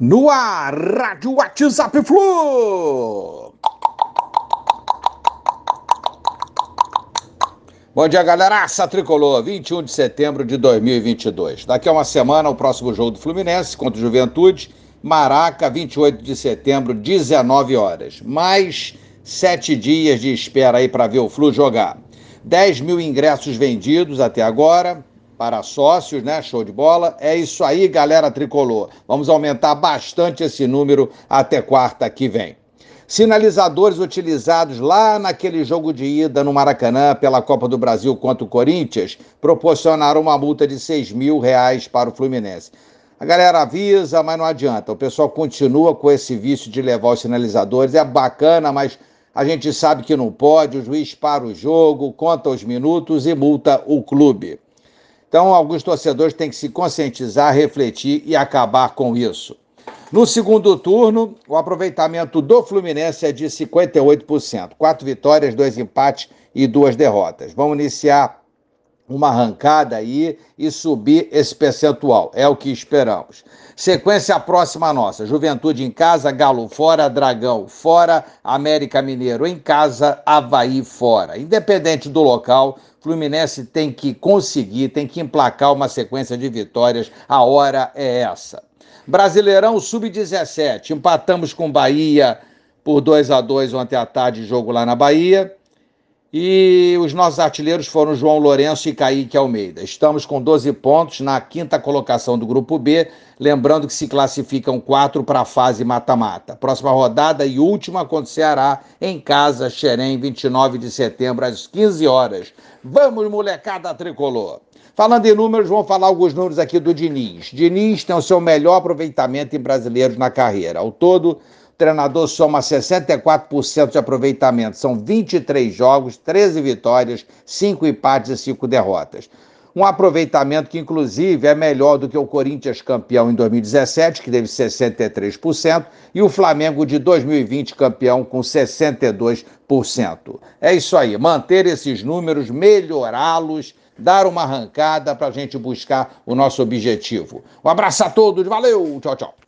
No ar, Rádio WhatsApp Flu. Bom dia, galera. Aça Tricolor, 21 de setembro de 2022. Daqui a uma semana, o próximo jogo do Fluminense contra o Juventude, Maraca, 28 de setembro, 19 horas. Mais sete dias de espera aí para ver o Flu jogar. 10 mil ingressos vendidos até agora, para sócios, né? Show de bola. É isso aí, galera tricolor. Vamos aumentar bastante esse número até quarta que vem. Sinalizadores utilizados lá naquele jogo de ida no Maracanã pela Copa do Brasil contra o Corinthians proporcionaram uma multa de 6 mil reais para o Fluminense. A galera avisa, mas não adianta. O pessoal continua com esse vício de levar os sinalizadores. É bacana, mas a gente sabe que não pode. O juiz para o jogo, conta os minutos e multa o clube. Então, alguns torcedores têm que se conscientizar, refletir e acabar com isso. No segundo turno, o aproveitamento do Fluminense é de 58%. Quatro vitórias, dois empates e duas derrotas. Vamos iniciar uma arrancada aí e subir esse percentual. É o que esperamos. Sequência próxima nossa: Juventude em casa, Galo fora, Dragão fora, América Mineiro em casa, Havaí fora. Independente do local, Fluminense tem que conseguir, tem que emplacar uma sequência de vitórias. A hora é essa. Brasileirão Sub-17. Empatamos com Bahia por 2 a 2 ontem à tarde, jogo lá na Bahia. E os nossos artilheiros foram João Lourenço e Kaique Almeida. Estamos com 12 pontos na quinta colocação do Grupo B, lembrando que se classificam quatro para a fase mata-mata. Próxima rodada e última Ceará, em casa, Xerém, 29 de setembro, às 15 horas. Vamos, molecada tricolor! Falando em números, vamos falar alguns números aqui do Diniz. Diniz tem o seu melhor aproveitamento em brasileiros na carreira. Ao todo, treinador soma 64% de aproveitamento. São 23 jogos, 13 vitórias, 5 empates e 5 derrotas. Um aproveitamento que, inclusive, é melhor do que o Corinthians campeão em 2017, que teve 63%, e o Flamengo de 2020 campeão com 62%. É isso aí, manter esses números, melhorá-los, dar uma arrancada para a gente buscar o nosso objetivo. Um abraço a todos, valeu, tchau, tchau.